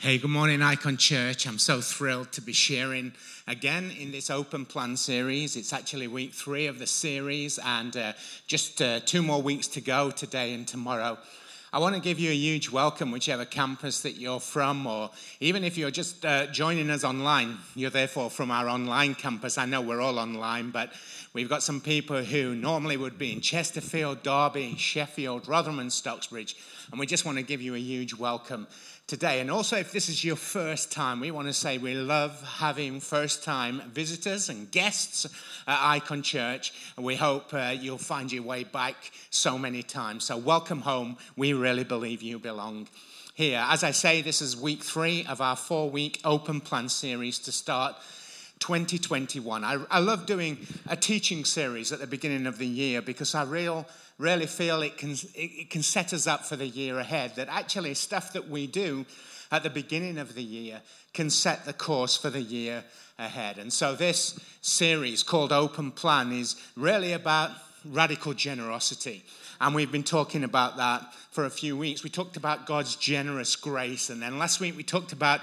Hey, good morning, Icon Church. I'm so thrilled to be sharing again in this open plan series. It's actually week three of the series, and uh, just uh, two more weeks to go today and tomorrow. I want to give you a huge welcome, whichever campus that you're from, or even if you're just uh, joining us online, you're therefore from our online campus. I know we're all online, but we've got some people who normally would be in Chesterfield, Derby, Sheffield, Rotherham, and Stocksbridge, and we just want to give you a huge welcome today. And also, if this is your first time, we want to say we love having first time visitors and guests at Icon Church. And we hope uh, you'll find your way back so many times. So, welcome home. We really believe you belong here. As I say, this is week three of our four week open plan series to start 2021. I, I love doing a teaching series at the beginning of the year because I real, really feel it can, it can set us up for the year ahead. That actually, stuff that we do at the beginning of the year can set the course for the year ahead. And so, this series called Open Plan is really about radical generosity. And we've been talking about that for a few weeks. We talked about God's generous grace. And then last week we talked about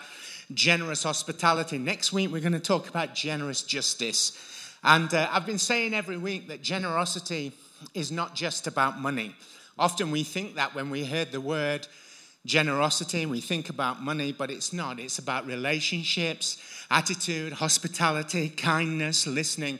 generous hospitality. Next week, we're going to talk about generous justice. And uh, I've been saying every week that generosity is not just about money. Often we think that when we heard the word generosity, we think about money, but it's not. It's about relationships, attitude, hospitality, kindness, listening,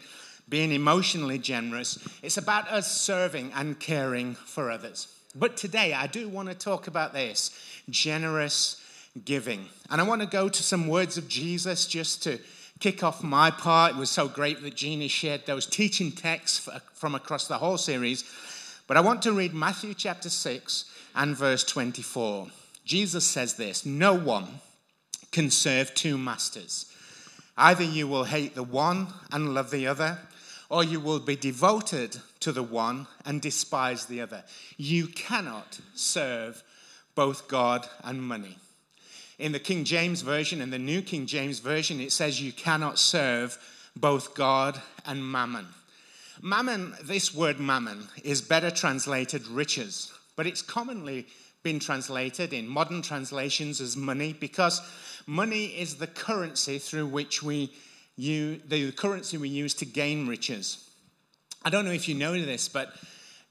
being emotionally generous. It's about us serving and caring for others. But today, I do want to talk about this generous giving. And I want to go to some words of Jesus just to kick off my part. It was so great that Jeannie shared those teaching texts from across the whole series. But I want to read Matthew chapter 6 and verse 24. Jesus says this No one can serve two masters. Either you will hate the one and love the other, or you will be devoted to the one and despise the other. You cannot serve both God and money. In the King James Version and the New King James Version, it says you cannot serve both God and mammon. Mammon, this word mammon, is better translated riches, but it's commonly been translated in modern translations as money because money is the currency through which we use, the currency we use to gain riches. I don't know if you know this, but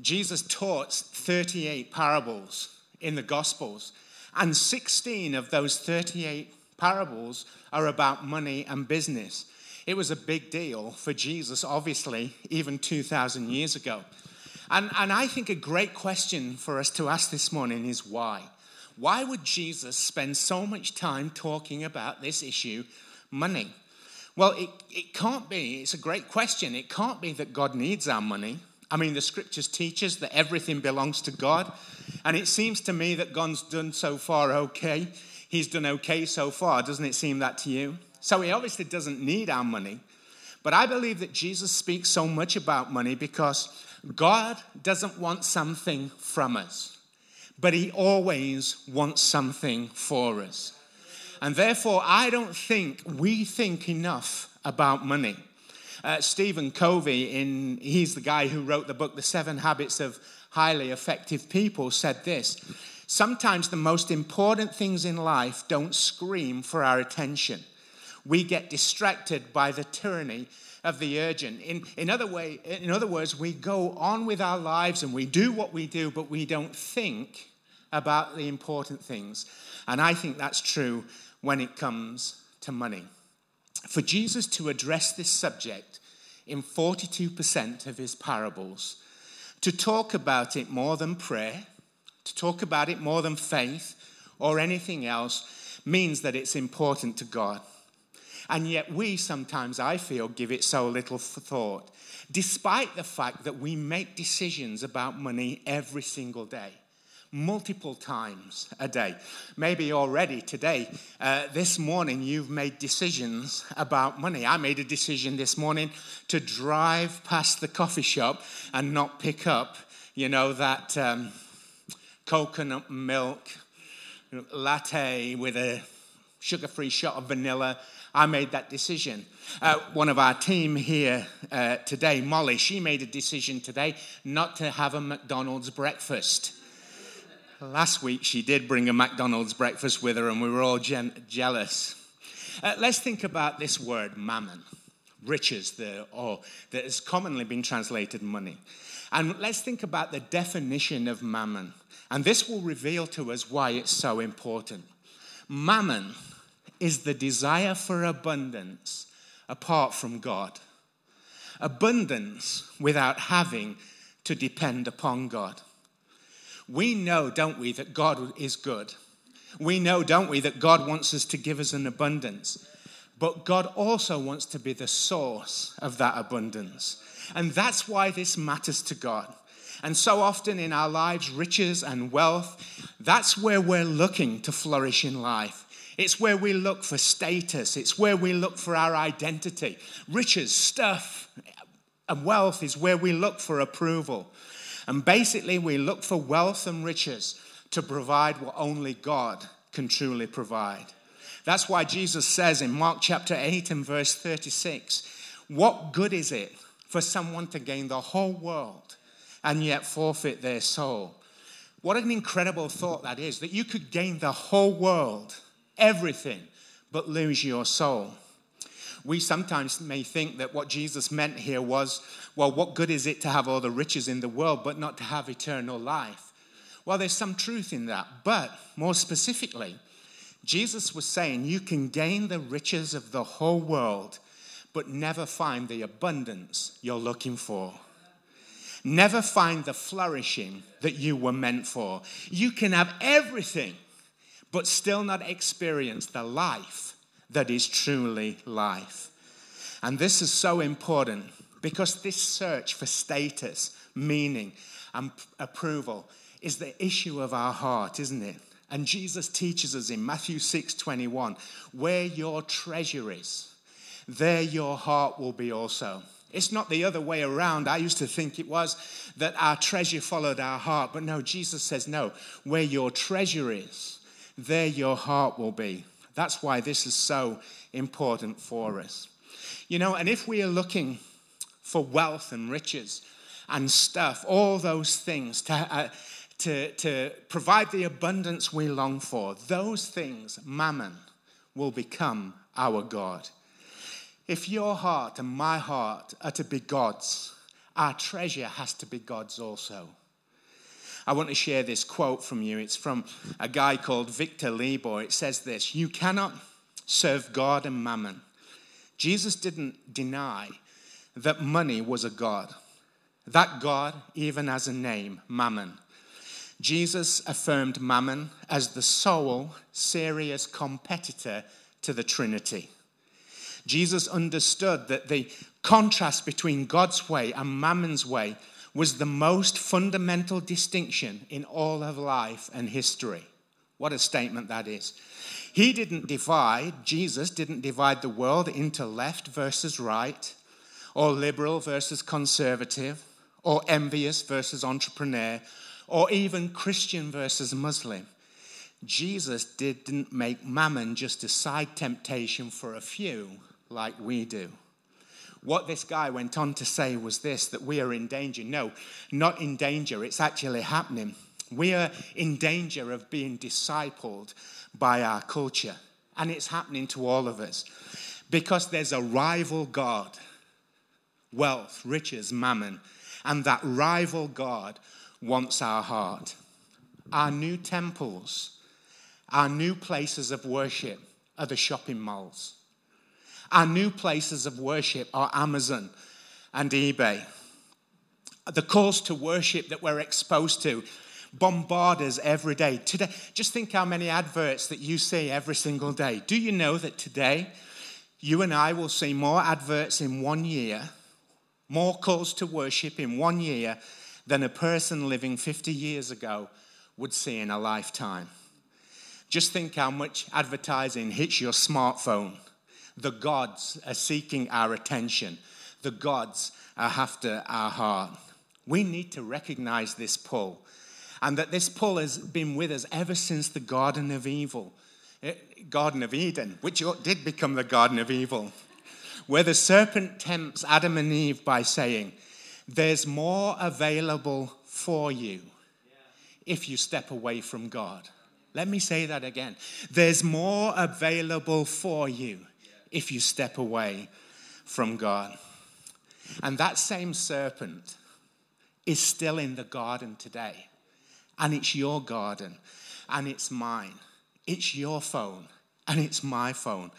Jesus taught 38 parables in the Gospels. And 16 of those 38 parables are about money and business. It was a big deal for Jesus, obviously, even 2,000 years ago. And, and I think a great question for us to ask this morning is why? Why would Jesus spend so much time talking about this issue, money? Well, it, it can't be, it's a great question. It can't be that God needs our money. I mean, the scriptures teach us that everything belongs to God. And it seems to me that God's done so far okay. He's done okay so far. Doesn't it seem that to you? So he obviously doesn't need our money. But I believe that Jesus speaks so much about money because God doesn't want something from us, but he always wants something for us. And therefore, I don't think we think enough about money. Uh, Stephen Covey, in, he's the guy who wrote the book, The Seven Habits of Highly Effective People, said this Sometimes the most important things in life don't scream for our attention. We get distracted by the tyranny of the urgent. In, in, other way, in other words, we go on with our lives and we do what we do, but we don't think about the important things. And I think that's true when it comes to money for Jesus to address this subject in 42% of his parables, to talk about it more than prayer, to talk about it more than faith or anything else, means that it's important to God. And yet, we sometimes, I feel, give it so little thought, despite the fact that we make decisions about money every single day multiple times a day. Maybe already today, uh, this morning, you've made decisions about money. I made a decision this morning to drive past the coffee shop and not pick up, you know, that um, coconut milk latte with a sugar free shot of vanilla. I made that decision. Uh, one of our team here uh, today, Molly, she made a decision today not to have a McDonald's breakfast. Last week, she did bring a McDonald's breakfast with her, and we were all gen- jealous. Uh, let's think about this word, mammon, riches, the, or that has commonly been translated money. And let's think about the definition of mammon. And this will reveal to us why it's so important. Mammon is the desire for abundance apart from God. Abundance without having to depend upon God. We know, don't we, that God is good. We know, don't we, that God wants us to give us an abundance. But God also wants to be the source of that abundance. And that's why this matters to God. And so often in our lives, riches and wealth, that's where we're looking to flourish in life. It's where we look for status, it's where we look for our identity. Riches, stuff, and wealth is where we look for approval. And basically, we look for wealth and riches to provide what only God can truly provide. That's why Jesus says in Mark chapter 8 and verse 36 What good is it for someone to gain the whole world and yet forfeit their soul? What an incredible thought that is that you could gain the whole world, everything, but lose your soul. We sometimes may think that what Jesus meant here was, well, what good is it to have all the riches in the world but not to have eternal life? Well, there's some truth in that. But more specifically, Jesus was saying you can gain the riches of the whole world but never find the abundance you're looking for. Never find the flourishing that you were meant for. You can have everything, but still not experience the life that is truly life. And this is so important because this search for status, meaning, and approval is the issue of our heart, isn't it? And Jesus teaches us in Matthew 6 21, where your treasure is, there your heart will be also. It's not the other way around. I used to think it was that our treasure followed our heart. But no, Jesus says, no, where your treasure is, there your heart will be. That's why this is so important for us. You know, and if we are looking for wealth and riches and stuff, all those things to, uh, to, to provide the abundance we long for, those things, mammon, will become our God. If your heart and my heart are to be God's, our treasure has to be God's also. I want to share this quote from you. It's from a guy called Victor Libor. It says this You cannot serve God and mammon. Jesus didn't deny that money was a God, that God even has a name, mammon. Jesus affirmed mammon as the sole serious competitor to the Trinity. Jesus understood that the contrast between God's way and Mammon's way was the most fundamental distinction in all of life and history. What a statement that is. He didn't divide, Jesus didn't divide the world into left versus right, or liberal versus conservative, or envious versus entrepreneur, or even Christian versus Muslim. Jesus didn't make mammon just a side temptation for a few like we do. What this guy went on to say was this that we are in danger. No, not in danger, it's actually happening. We are in danger of being discipled by our culture, and it's happening to all of us because there's a rival God wealth, riches, mammon, and that rival God wants our heart. Our new temples, our new places of worship are the shopping malls. Our new places of worship are Amazon and eBay. The calls to worship that we're exposed to bombard us every day. Today, just think how many adverts that you see every single day. Do you know that today you and I will see more adverts in one year, more calls to worship in one year than a person living 50 years ago would see in a lifetime? Just think how much advertising hits your smartphone the gods are seeking our attention, the gods are after our heart. We need to recognize this pull, and that this pull has been with us ever since the Garden of Evil, eh, Garden of Eden, which did become the Garden of Evil, where the serpent tempts Adam and Eve by saying, There's more available for you if you step away from God. Let me say that again. There's more available for you if you step away from God. And that same serpent is still in the garden today. And it's your garden, and it's mine. It's your phone, and it's my phone.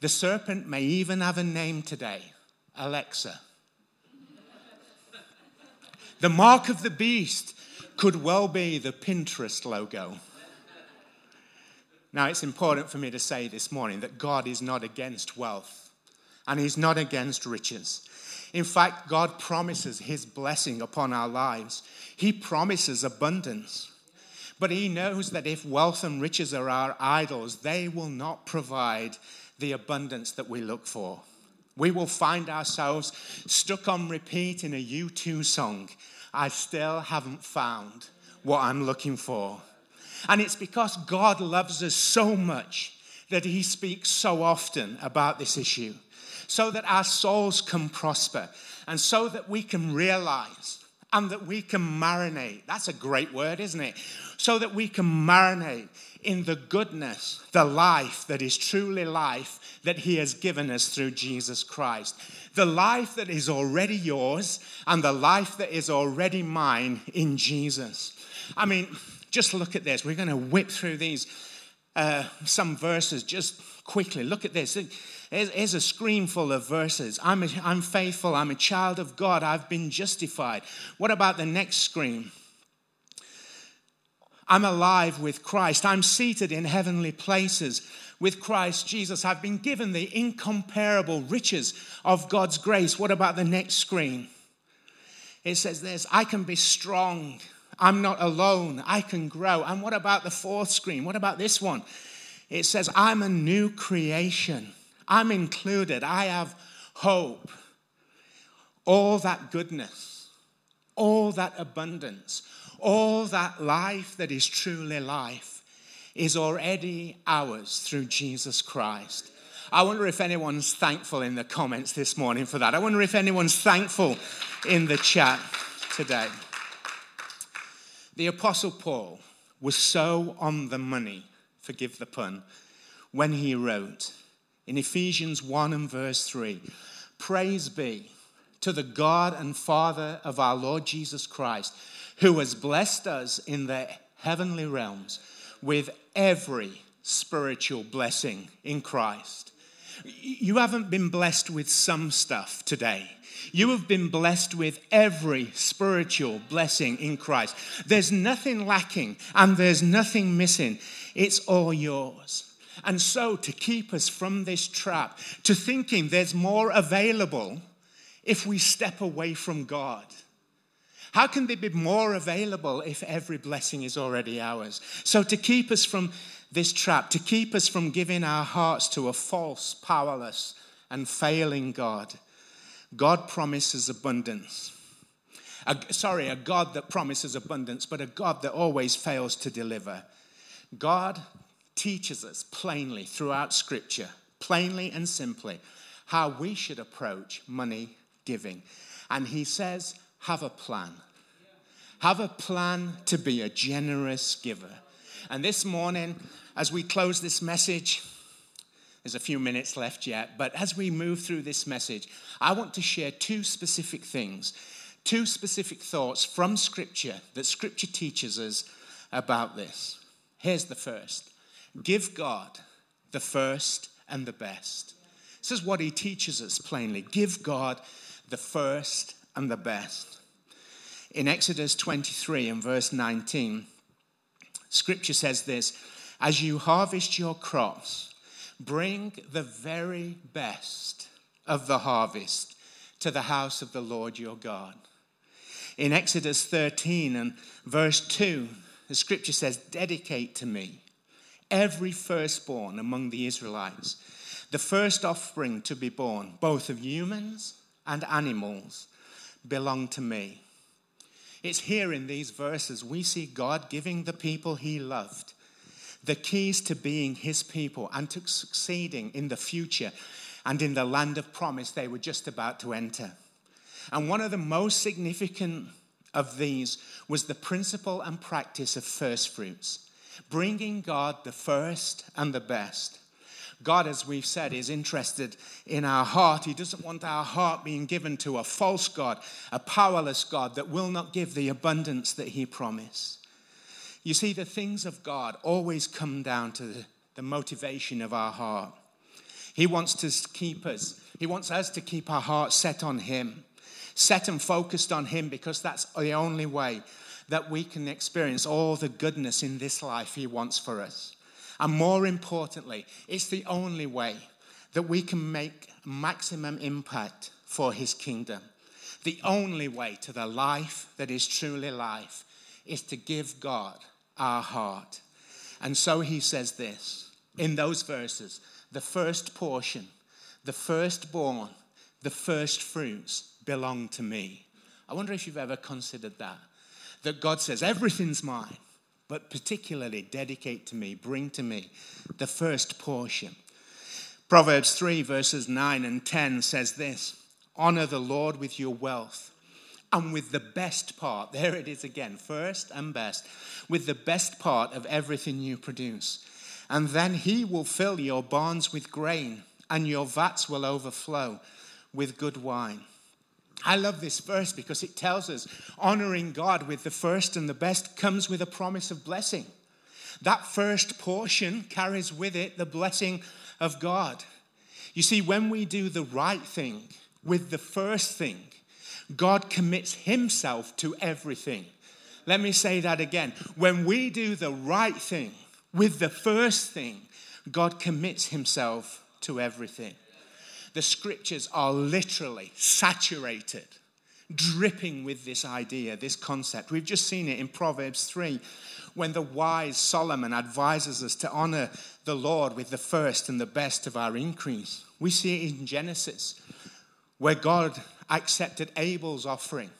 The serpent may even have a name today Alexa. The mark of the beast could well be the Pinterest logo. Now, it's important for me to say this morning that God is not against wealth and He's not against riches. In fact, God promises His blessing upon our lives, He promises abundance. But He knows that if wealth and riches are our idols, they will not provide the abundance that we look for. We will find ourselves stuck on repeat in a U2 song. I still haven't found what I'm looking for. And it's because God loves us so much that He speaks so often about this issue, so that our souls can prosper, and so that we can realize and that we can marinate. That's a great word, isn't it? So that we can marinate in the goodness, the life that is truly life that He has given us through Jesus Christ. The life that is already yours and the life that is already mine in Jesus. I mean, just look at this. We're going to whip through these, uh, some verses just quickly. Look at this. Here's a screen full of verses. I'm, a, I'm faithful. I'm a child of God. I've been justified. What about the next screen? I'm alive with Christ. I'm seated in heavenly places with Christ Jesus. I've been given the incomparable riches of God's grace. What about the next screen? It says this I can be strong. I'm not alone. I can grow. And what about the fourth screen? What about this one? It says, I'm a new creation. I'm included. I have hope. All that goodness, all that abundance, all that life that is truly life is already ours through Jesus Christ. I wonder if anyone's thankful in the comments this morning for that. I wonder if anyone's thankful in the chat today. The Apostle Paul was so on the money, forgive the pun, when he wrote, in Ephesians 1 and verse 3 Praise be to the God and Father of our Lord Jesus Christ, who has blessed us in the heavenly realms with every spiritual blessing in Christ. You haven't been blessed with some stuff today. You have been blessed with every spiritual blessing in Christ. There's nothing lacking and there's nothing missing. It's all yours. And so, to keep us from this trap, to thinking there's more available if we step away from God. How can there be more available if every blessing is already ours? So, to keep us from this trap, to keep us from giving our hearts to a false, powerless, and failing God, God promises abundance. A, sorry, a God that promises abundance, but a God that always fails to deliver. God teaches us plainly throughout Scripture, plainly and simply, how we should approach money giving. And he says, have a plan. Have a plan to be a generous giver. And this morning, as we close this message, there's a few minutes left yet, but as we move through this message, I want to share two specific things, two specific thoughts from Scripture that Scripture teaches us about this. Here's the first Give God the first and the best. This is what he teaches us plainly. Give God the first and the best. In Exodus 23 and verse 19, scripture says this As you harvest your crops, bring the very best of the harvest to the house of the Lord your God. In Exodus 13 and verse 2, the scripture says, Dedicate to me every firstborn among the Israelites, the first offspring to be born, both of humans and animals, belong to me. It's here in these verses we see God giving the people he loved the keys to being his people and to succeeding in the future and in the land of promise they were just about to enter. And one of the most significant of these was the principle and practice of first fruits, bringing God the first and the best. God, as we've said, is interested in our heart. He doesn't want our heart being given to a false God, a powerless God that will not give the abundance that He promised. You see, the things of God always come down to the motivation of our heart. He wants to keep us, He wants us to keep our hearts set on Him, set and focused on Him, because that's the only way that we can experience all the goodness in this life He wants for us. And more importantly, it's the only way that we can make maximum impact for His kingdom. The only way to the life that is truly life is to give God our heart. And so he says this in those verses the first portion, the firstborn, the first fruits belong to me. I wonder if you've ever considered that. That God says, everything's mine, but particularly dedicate to me, bring to me the first portion. Proverbs 3, verses 9 and 10 says this Honor the Lord with your wealth and with the best part. There it is again, first and best, with the best part of everything you produce. And then he will fill your barns with grain, and your vats will overflow with good wine. I love this verse because it tells us honoring God with the first and the best comes with a promise of blessing. That first portion carries with it the blessing of God. You see, when we do the right thing with the first thing, God commits himself to everything. Let me say that again. When we do the right thing with the first thing, God commits himself to everything. The scriptures are literally saturated, dripping with this idea, this concept. We've just seen it in Proverbs 3 when the wise Solomon advises us to honor the Lord with the first and the best of our increase. We see it in Genesis where God accepted Abel's offering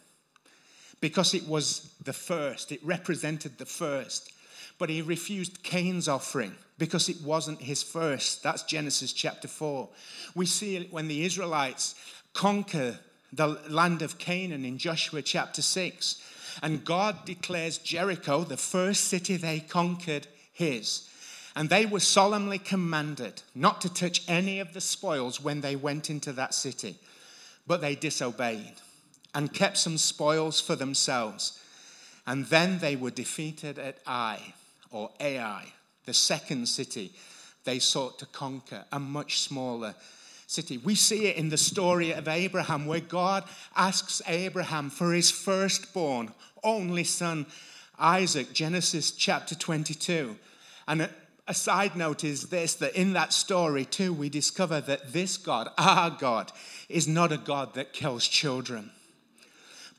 because it was the first, it represented the first. But he refused Cain's offering because it wasn't his first. That's Genesis chapter 4. We see it when the Israelites conquer the land of Canaan in Joshua chapter 6. And God declares Jericho, the first city they conquered, his. And they were solemnly commanded not to touch any of the spoils when they went into that city. But they disobeyed and kept some spoils for themselves. And then they were defeated at Ai, or Ai, the second city they sought to conquer, a much smaller city. We see it in the story of Abraham, where God asks Abraham for his firstborn, only son, Isaac, Genesis chapter 22. And a side note is this that in that story, too, we discover that this God, our God, is not a God that kills children.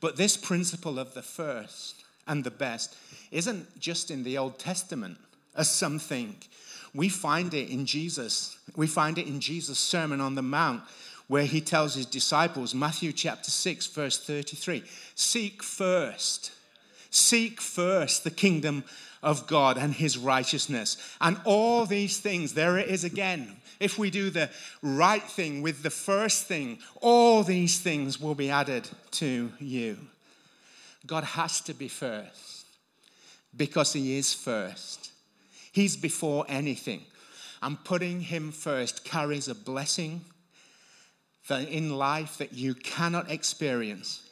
But this principle of the first and the best isn't just in the Old Testament as something. We find it in Jesus. We find it in Jesus' Sermon on the Mount, where he tells his disciples, Matthew chapter 6, verse 33, seek first, seek first the kingdom of God and his righteousness. And all these things, there it is again. If we do the right thing with the first thing, all these things will be added to you. God has to be first because he is first. He's before anything. And putting him first carries a blessing that in life that you cannot experience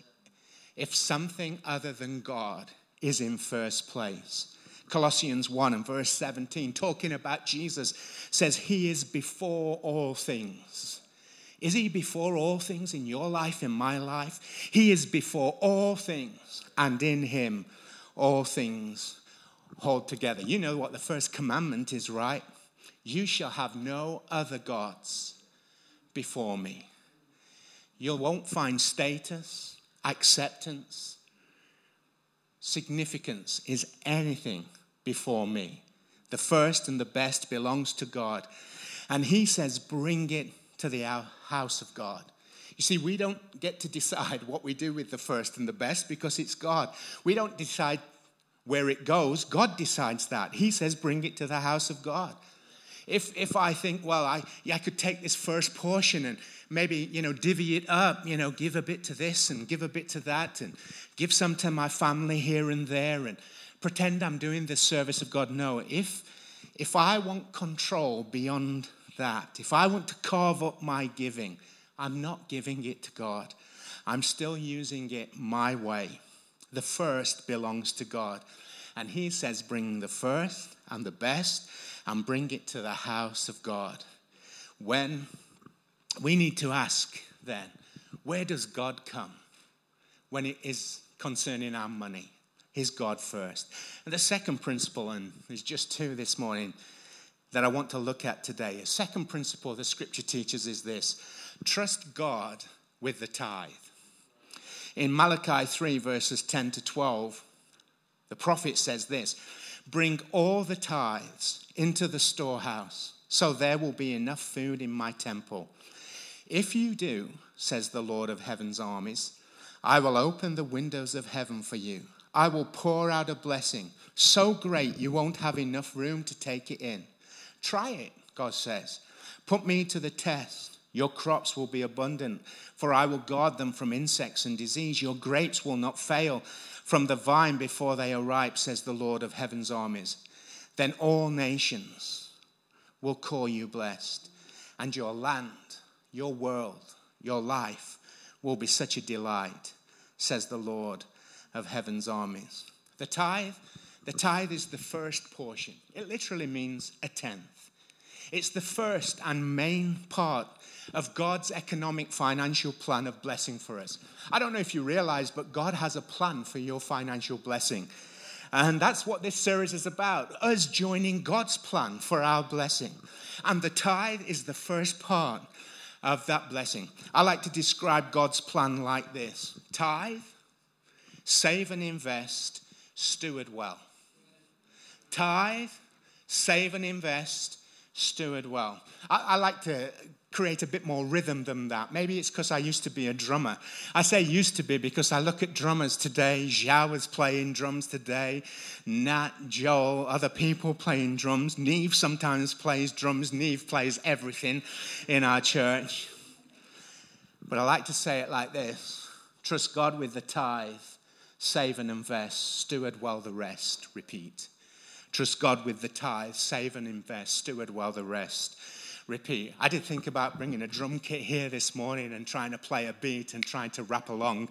if something other than God is in first place. Colossians 1 and verse 17, talking about Jesus, says, He is before all things. Is He before all things in your life, in my life? He is before all things, and in Him all things hold together. You know what the first commandment is, right? You shall have no other gods before me. You won't find status, acceptance, significance is anything before me. The first and the best belongs to God. And he says, bring it to the house of God. You see, we don't get to decide what we do with the first and the best because it's God. We don't decide where it goes, God decides that. He says, bring it to the house of God. If, if I think, well, I, yeah, I could take this first portion and maybe, you know, divvy it up, you know, give a bit to this and give a bit to that and give some to my family here and there and pretend I'm doing the service of God. No, if, if I want control beyond that, if I want to carve up my giving, I'm not giving it to God. I'm still using it my way. The first belongs to God. And He says, bring the first and the best and bring it to the house of God. When we need to ask then, where does God come when it is concerning our money? Is God first? And the second principle, and there's just two this morning that I want to look at today. A second principle the scripture teaches is this trust God with the tithe. In Malachi 3, verses 10 to 12, the prophet says this Bring all the tithes into the storehouse, so there will be enough food in my temple. If you do, says the Lord of heaven's armies, I will open the windows of heaven for you. I will pour out a blessing so great you won't have enough room to take it in. Try it, God says. Put me to the test. Your crops will be abundant, for I will guard them from insects and disease. Your grapes will not fail from the vine before they are ripe, says the Lord of heaven's armies. Then all nations will call you blessed, and your land, your world, your life will be such a delight, says the Lord of heaven's armies. The tithe, the tithe is the first portion. It literally means a tenth. It's the first and main part of God's economic financial plan of blessing for us. I don't know if you realize, but God has a plan for your financial blessing. And that's what this series is about us joining God's plan for our blessing. And the tithe is the first part of that blessing. I like to describe God's plan like this tithe, save and invest, steward well. Tithe, save and invest, steward well. I, I like to create a bit more rhythm than that. Maybe it's because I used to be a drummer. I say used to be because I look at drummers today. Zhao is playing drums today. Nat, Joel, other people playing drums. Neve sometimes plays drums. Neve plays everything in our church. But I like to say it like this Trust God with the tithe, save and invest, steward well the rest. Repeat. Trust God with the tithe, save and invest, steward well the rest repeat. I did think about bringing a drum kit here this morning and trying to play a beat and trying to rap along,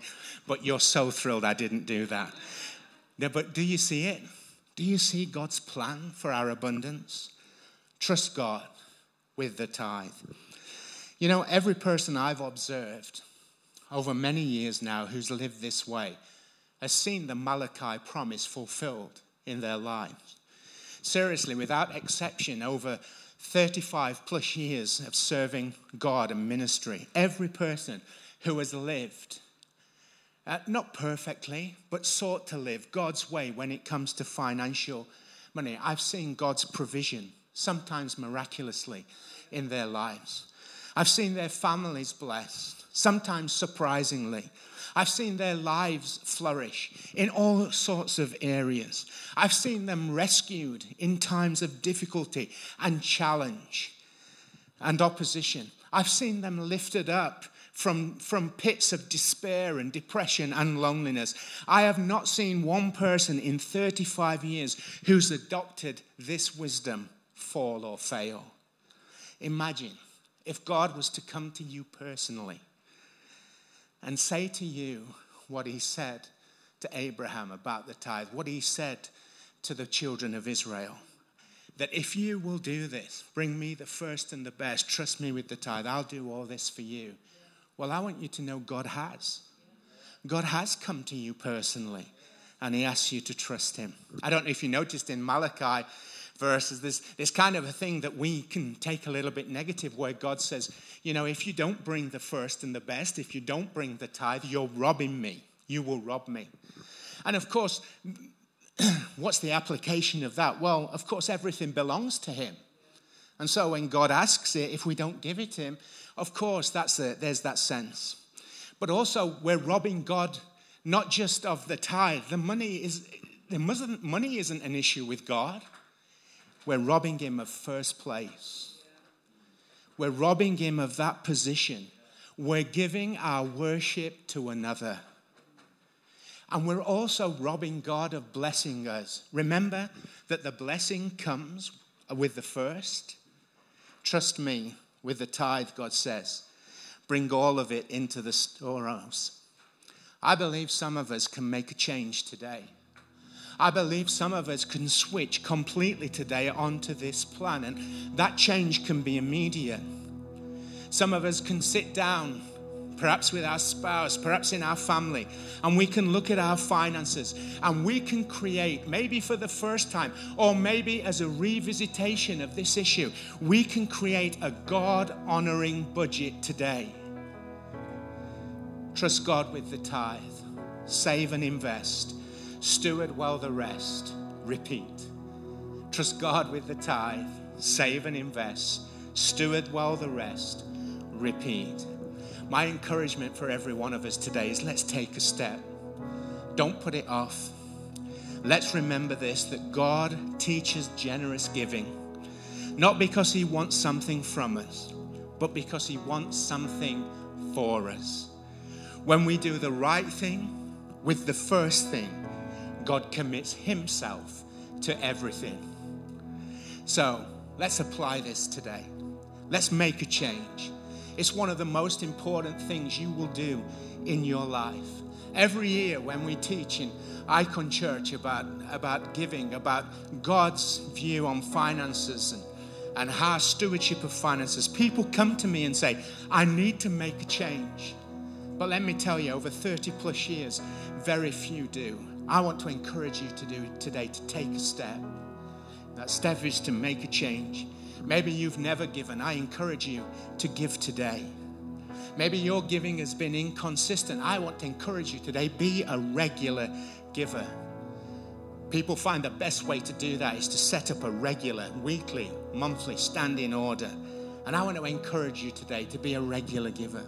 but you're so thrilled I didn't do that. No, but do you see it? Do you see God's plan for our abundance? Trust God with the tithe. You know, every person I've observed over many years now who's lived this way has seen the Malachi promise fulfilled in their lives. Seriously, without exception, over 35 plus years of serving God and ministry, every person who has lived, uh, not perfectly, but sought to live God's way when it comes to financial money, I've seen God's provision, sometimes miraculously, in their lives. I've seen their families blessed, sometimes surprisingly. I've seen their lives flourish in all sorts of areas. I've seen them rescued in times of difficulty and challenge and opposition. I've seen them lifted up from, from pits of despair and depression and loneliness. I have not seen one person in 35 years who's adopted this wisdom fall or fail. Imagine if God was to come to you personally and say to you what he said to Abraham about the tithe, what he said to the children of Israel. That if you will do this, bring me the first and the best, trust me with the tithe, I'll do all this for you. Well, I want you to know God has. God has come to you personally, and He asks you to trust Him. I don't know if you noticed in Malachi, verses, there's, there's kind of a thing that we can take a little bit negative where God says, you know, if you don't bring the first and the best, if you don't bring the tithe, you're robbing me. You will rob me. And of course, what's the application of that? Well, of course, everything belongs to Him. And so when God asks it, if we don't give it Him, of course, that's a, there's that sense. But also, we're robbing God not just of the tithe. The money is the money isn't an issue with God. We're robbing him of first place. We're robbing him of that position. We're giving our worship to another. And we're also robbing God of blessing us. Remember that the blessing comes with the first. Trust me, with the tithe, God says, bring all of it into the storehouse. I believe some of us can make a change today. I believe some of us can switch completely today onto this plan, and that change can be immediate. Some of us can sit down, perhaps with our spouse, perhaps in our family, and we can look at our finances and we can create, maybe for the first time, or maybe as a revisitation of this issue, we can create a God honoring budget today. Trust God with the tithe, save and invest Steward well the rest. Repeat. Trust God with the tithe. Save and invest. Steward well the rest. Repeat. My encouragement for every one of us today is let's take a step. Don't put it off. Let's remember this that God teaches generous giving, not because He wants something from us, but because He wants something for us. When we do the right thing with the first thing, God commits Himself to everything. So let's apply this today. Let's make a change. It's one of the most important things you will do in your life. Every year, when we teach in Icon Church about, about giving, about God's view on finances and, and how stewardship of finances, people come to me and say, I need to make a change. But let me tell you, over 30 plus years, very few do. I want to encourage you to do today to take a step. That step is to make a change. Maybe you've never given. I encourage you to give today. Maybe your giving has been inconsistent. I want to encourage you today be a regular giver. People find the best way to do that is to set up a regular, weekly, monthly standing order. And I want to encourage you today to be a regular giver.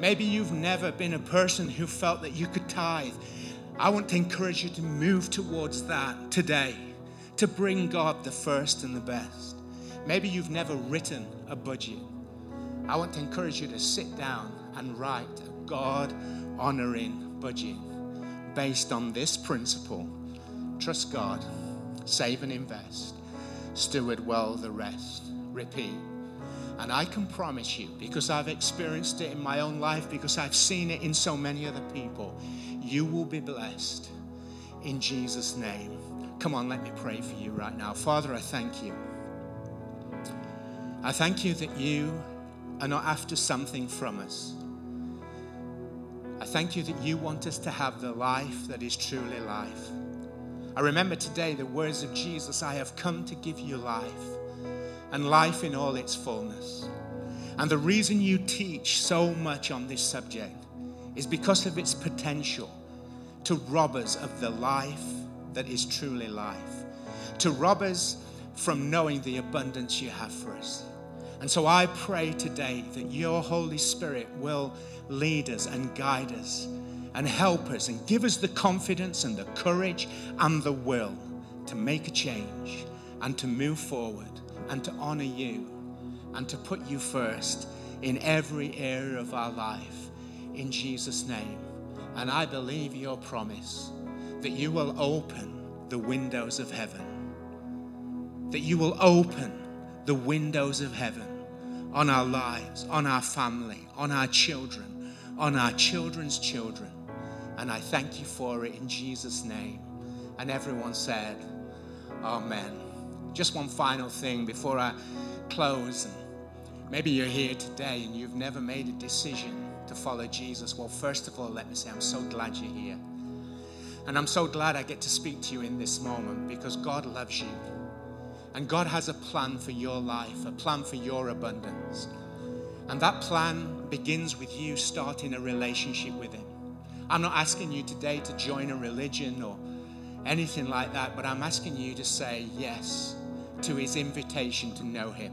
Maybe you've never been a person who felt that you could tithe. I want to encourage you to move towards that today, to bring God the first and the best. Maybe you've never written a budget. I want to encourage you to sit down and write a God honoring budget based on this principle trust God, save and invest, steward well the rest. Repeat. And I can promise you, because I've experienced it in my own life, because I've seen it in so many other people, you will be blessed in Jesus' name. Come on, let me pray for you right now. Father, I thank you. I thank you that you are not after something from us. I thank you that you want us to have the life that is truly life. I remember today the words of Jesus I have come to give you life, and life in all its fullness. And the reason you teach so much on this subject is because of its potential to rob us of the life that is truly life, to rob us from knowing the abundance you have for us. And so I pray today that your Holy Spirit will lead us and guide us and help us and give us the confidence and the courage and the will to make a change and to move forward and to honor you and to put you first in every area of our life in Jesus' name. And I believe your promise that you will open the windows of heaven, that you will open the windows of heaven on our lives, on our family, on our children, on our children's children. And I thank you for it in Jesus' name. And everyone said, Amen. Just one final thing before I close. Maybe you're here today and you've never made a decision to follow Jesus? Well, first of all, let me say I'm so glad you're here. And I'm so glad I get to speak to you in this moment because God loves you. And God has a plan for your life, a plan for your abundance. And that plan begins with you starting a relationship with Him. I'm not asking you today to join a religion or anything like that, but I'm asking you to say yes to His invitation to know Him.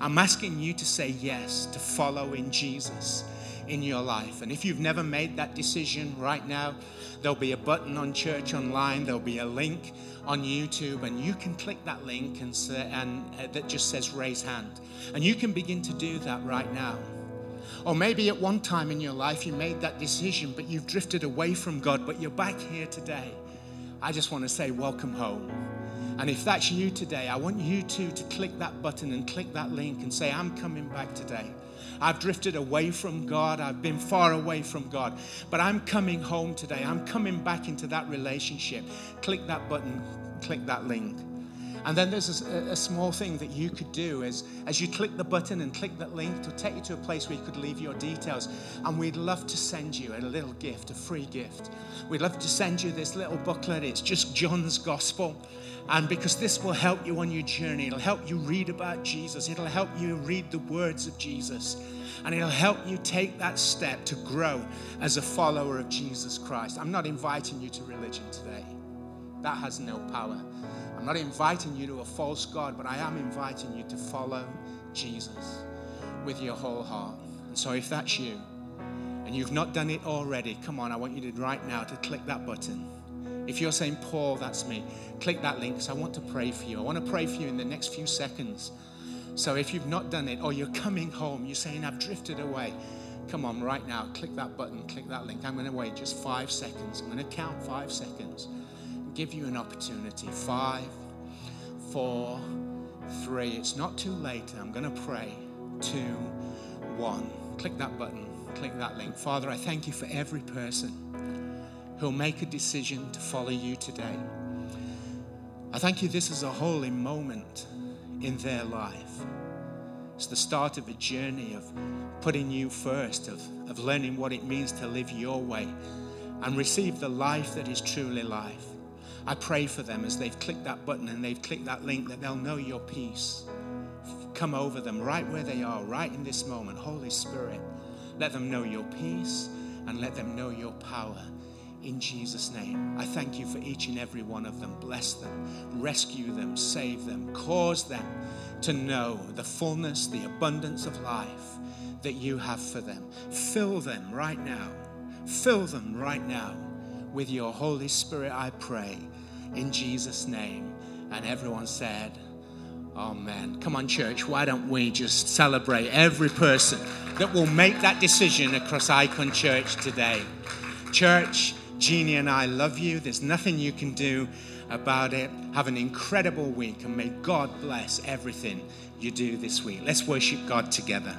I'm asking you to say yes to following Jesus in your life. And if you've never made that decision right now, there'll be a button on Church Online, there'll be a link on YouTube, and you can click that link and, say, and uh, that just says raise hand. And you can begin to do that right now. Or maybe at one time in your life you made that decision, but you've drifted away from God, but you're back here today. I just want to say, welcome home. And if that's you today, I want you to, to click that button and click that link and say, I'm coming back today. I've drifted away from God. I've been far away from God. But I'm coming home today. I'm coming back into that relationship. Click that button, click that link. And then there's a, a, small thing that you could do as, as you click the button and click that link it'll take you to a place where you could leave your details. And we'd love to send you a little gift, a free gift. We'd love to send you this little booklet. It's just John's Gospel. And because this will help you on your journey, it'll help you read about Jesus, it'll help you read the words of Jesus, and it'll help you take that step to grow as a follower of Jesus Christ. I'm not inviting you to religion today, that has no power. I'm not inviting you to a false God, but I am inviting you to follow Jesus with your whole heart. And so if that's you, and you've not done it already, come on, I want you to right now to click that button if you're saying, Paul, that's me, click that link because I want to pray for you. I want to pray for you in the next few seconds. So if you've not done it or you're coming home, you're saying, I've drifted away, come on right now, click that button, click that link. I'm going to wait just five seconds. I'm going to count five seconds give you an opportunity. Five, four, three. It's not too late. I'm going to pray. Two, one. Click that button, click that link. Father, I thank you for every person who'll make a decision to follow you today. I thank you, this is a holy moment in their life. It's the start of a journey of putting you first, of, of learning what it means to live your way and receive the life that is truly life. I pray for them as they've clicked that button and they've clicked that link that they'll know your peace. Come over them right where they are, right in this moment. Holy Spirit, let them know your peace and let them know your power in Jesus' name. I thank you for each and every one of them. Bless them, rescue them, save them, cause them to know the fullness, the abundance of life that you have for them. Fill them right now. Fill them right now with your Holy Spirit, I pray, in Jesus' name. And everyone said, Amen. Come on, church, why don't we just celebrate every person that will make that decision across Icon Church today? Church, Jeannie and I love you. There's nothing you can do about it. Have an incredible week, and may God bless everything you do this week. Let's worship God together.